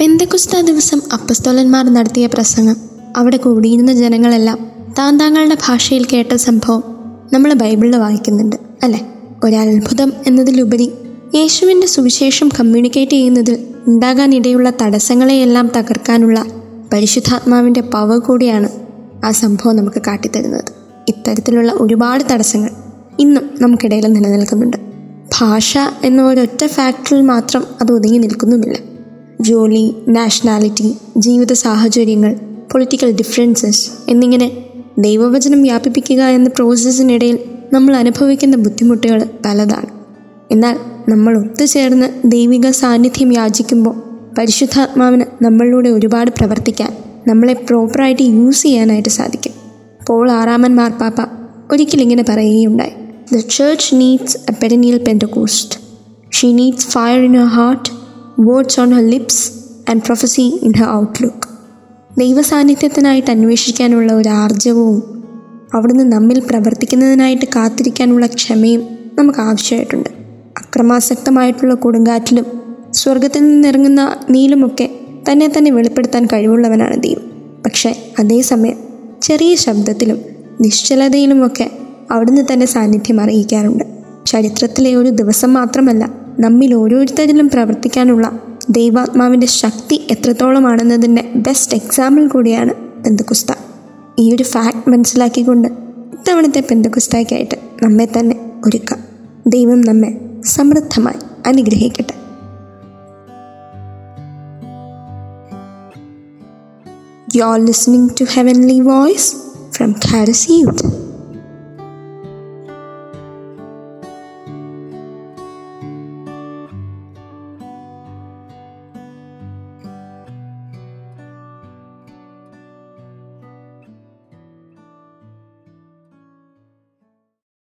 പെന്തക്കുസ്ത ദിവസം അപ്പസ്തോലന്മാർ നടത്തിയ പ്രസംഗം. അവിടെ കൂടിയിരുന്ന ജനങ്ങളെല്ലാം താൻ താങ്കളുടെ ഭാഷയിൽ കേട്ട സംഭവം നമ്മൾ ബൈബിളിൽ വായിക്കുന്നുണ്ട് അല്ലേ? ഒരത്ഭുതം എന്നതിലുപരി യേശുവിന്റെ സുവിശേഷം കമ്മ്യൂണിക്കേറ്റ് ചെയ്യുന്നതിൽ ഉണ്ടാകാനിടയുള്ള തടസ്സങ്ങളെയെല്ലാം തകർക്കാനുള്ള പരിശുദ്ധാത്മാവിന്റെ പവർ കൂടിയാണ് ആ സംഭവം നമുക്ക് കാട്ടിത്തരുന്നത്. ഇത്തരത്തിലുള്ള ഒരുപാട് തടസ്സങ്ങൾ ഇന്നും നമുക്കിടയിൽ നിലനിൽക്കുന്നുണ്ട്. ഭാഷ എന്ന ഒരൊറ്റ ഫാക്ടറിൽ മാത്രം അത് ഒതുങ്ങി നിൽക്കുന്നുമില്ല. ജോലി നാഷണാലിറ്റി ജീവിത സാഹചര്യങ്ങൾ പൊളിറ്റിക്കൽ ഡിഫറൻസസ് എന്നിങ്ങനെ ദൈവവചനം വ്യാപിപ്പിക്കുക എന്ന പ്രോസസ്സിനിടയിൽ നമ്മൾ അനുഭവിക്കുന്ന ബുദ്ധിമുട്ടുകൾ പലതാണ്. എന്നാൽ നമ്മൾ ഒത്തുചേർന്ന് ദൈവിക സാന്നിധ്യം യാചിക്കുമ്പോൾ പരിശുദ്ധാത്മാവിന് നമ്മളിലൂടെ ഒരുപാട് പ്രവർത്തിക്കാൻ നമ്മളെ പ്രോപ്പറായിട്ട് യൂസ് ചെയ്യാനായിട്ട് സാധിക്കും. പോൾ ആറാമൻ മാർപ്പാപ്പ ഒരിക്കലിങ്ങനെ പറയുകയുണ്ടായി. The church needs a perennial Pentecost she needs fire in her heart words on her lips and prophecy in her outlook ദൈവസാന്നിധ്യത്തിനായിട്ട് അന്വേഷിക്കാനുള്ള ഒരു ആർജവവും അവിടുന്ന് നമ്മിൽ പ്രവർത്തിക്കുന്നതിനായിട്ട് കാത്തിരിക്കാനുള്ള ക്ഷമയും നമുക്ക് ആവശ്യമായിട്ടുണ്ട്. അക്രമാസക്തമായിട്ടുള്ള കൊടുങ്കാറ്റിലും സ്വർഗത്തിൽ നിന്നിറങ്ങുന്ന നീലുമൊക്കെ തന്നെ തന്നെ വെളിപ്പെടുത്താൻ കഴിവുള്ളവനാണ് ദൈവം. പക്ഷേ അതേസമയം ചെറിയ ശബ്ദത്തിലും നിശ്ചലതയിലുമൊക്കെ അവിടുന്ന് തന്നെ സാന്നിധ്യം അറിയിക്കാറുണ്ട്. ചരിത്രത്തിലെ ഒരു ദിവസം മാത്രമല്ല നമ്മിൽ ഓരോരുത്തരിലും പ്രവർത്തിക്കാനുള്ള ദൈവാത്മാവിന്റെ ശക്തി എത്രത്തോളമാണെന്നതിന്റെ ബെസ്റ്റ് എക്സാമ്പിൾ കൂടിയാണ് പെന്തക്കുസ്ത. ഈ ഒരു ഫാക്ട് മനസ്സിലാക്കിക്കൊണ്ട് ഇത്തവണത്തെ പെന്തക്കുസ്തയ്ക്കായിട്ട് നമ്മെ തന്നെ ഒരുക്കാം. ദൈവം നമ്മെ സമൃദ്ധമായി അനുഗ്രഹിക്കട്ടെ. You're listening to Heavenly Voice from Caris.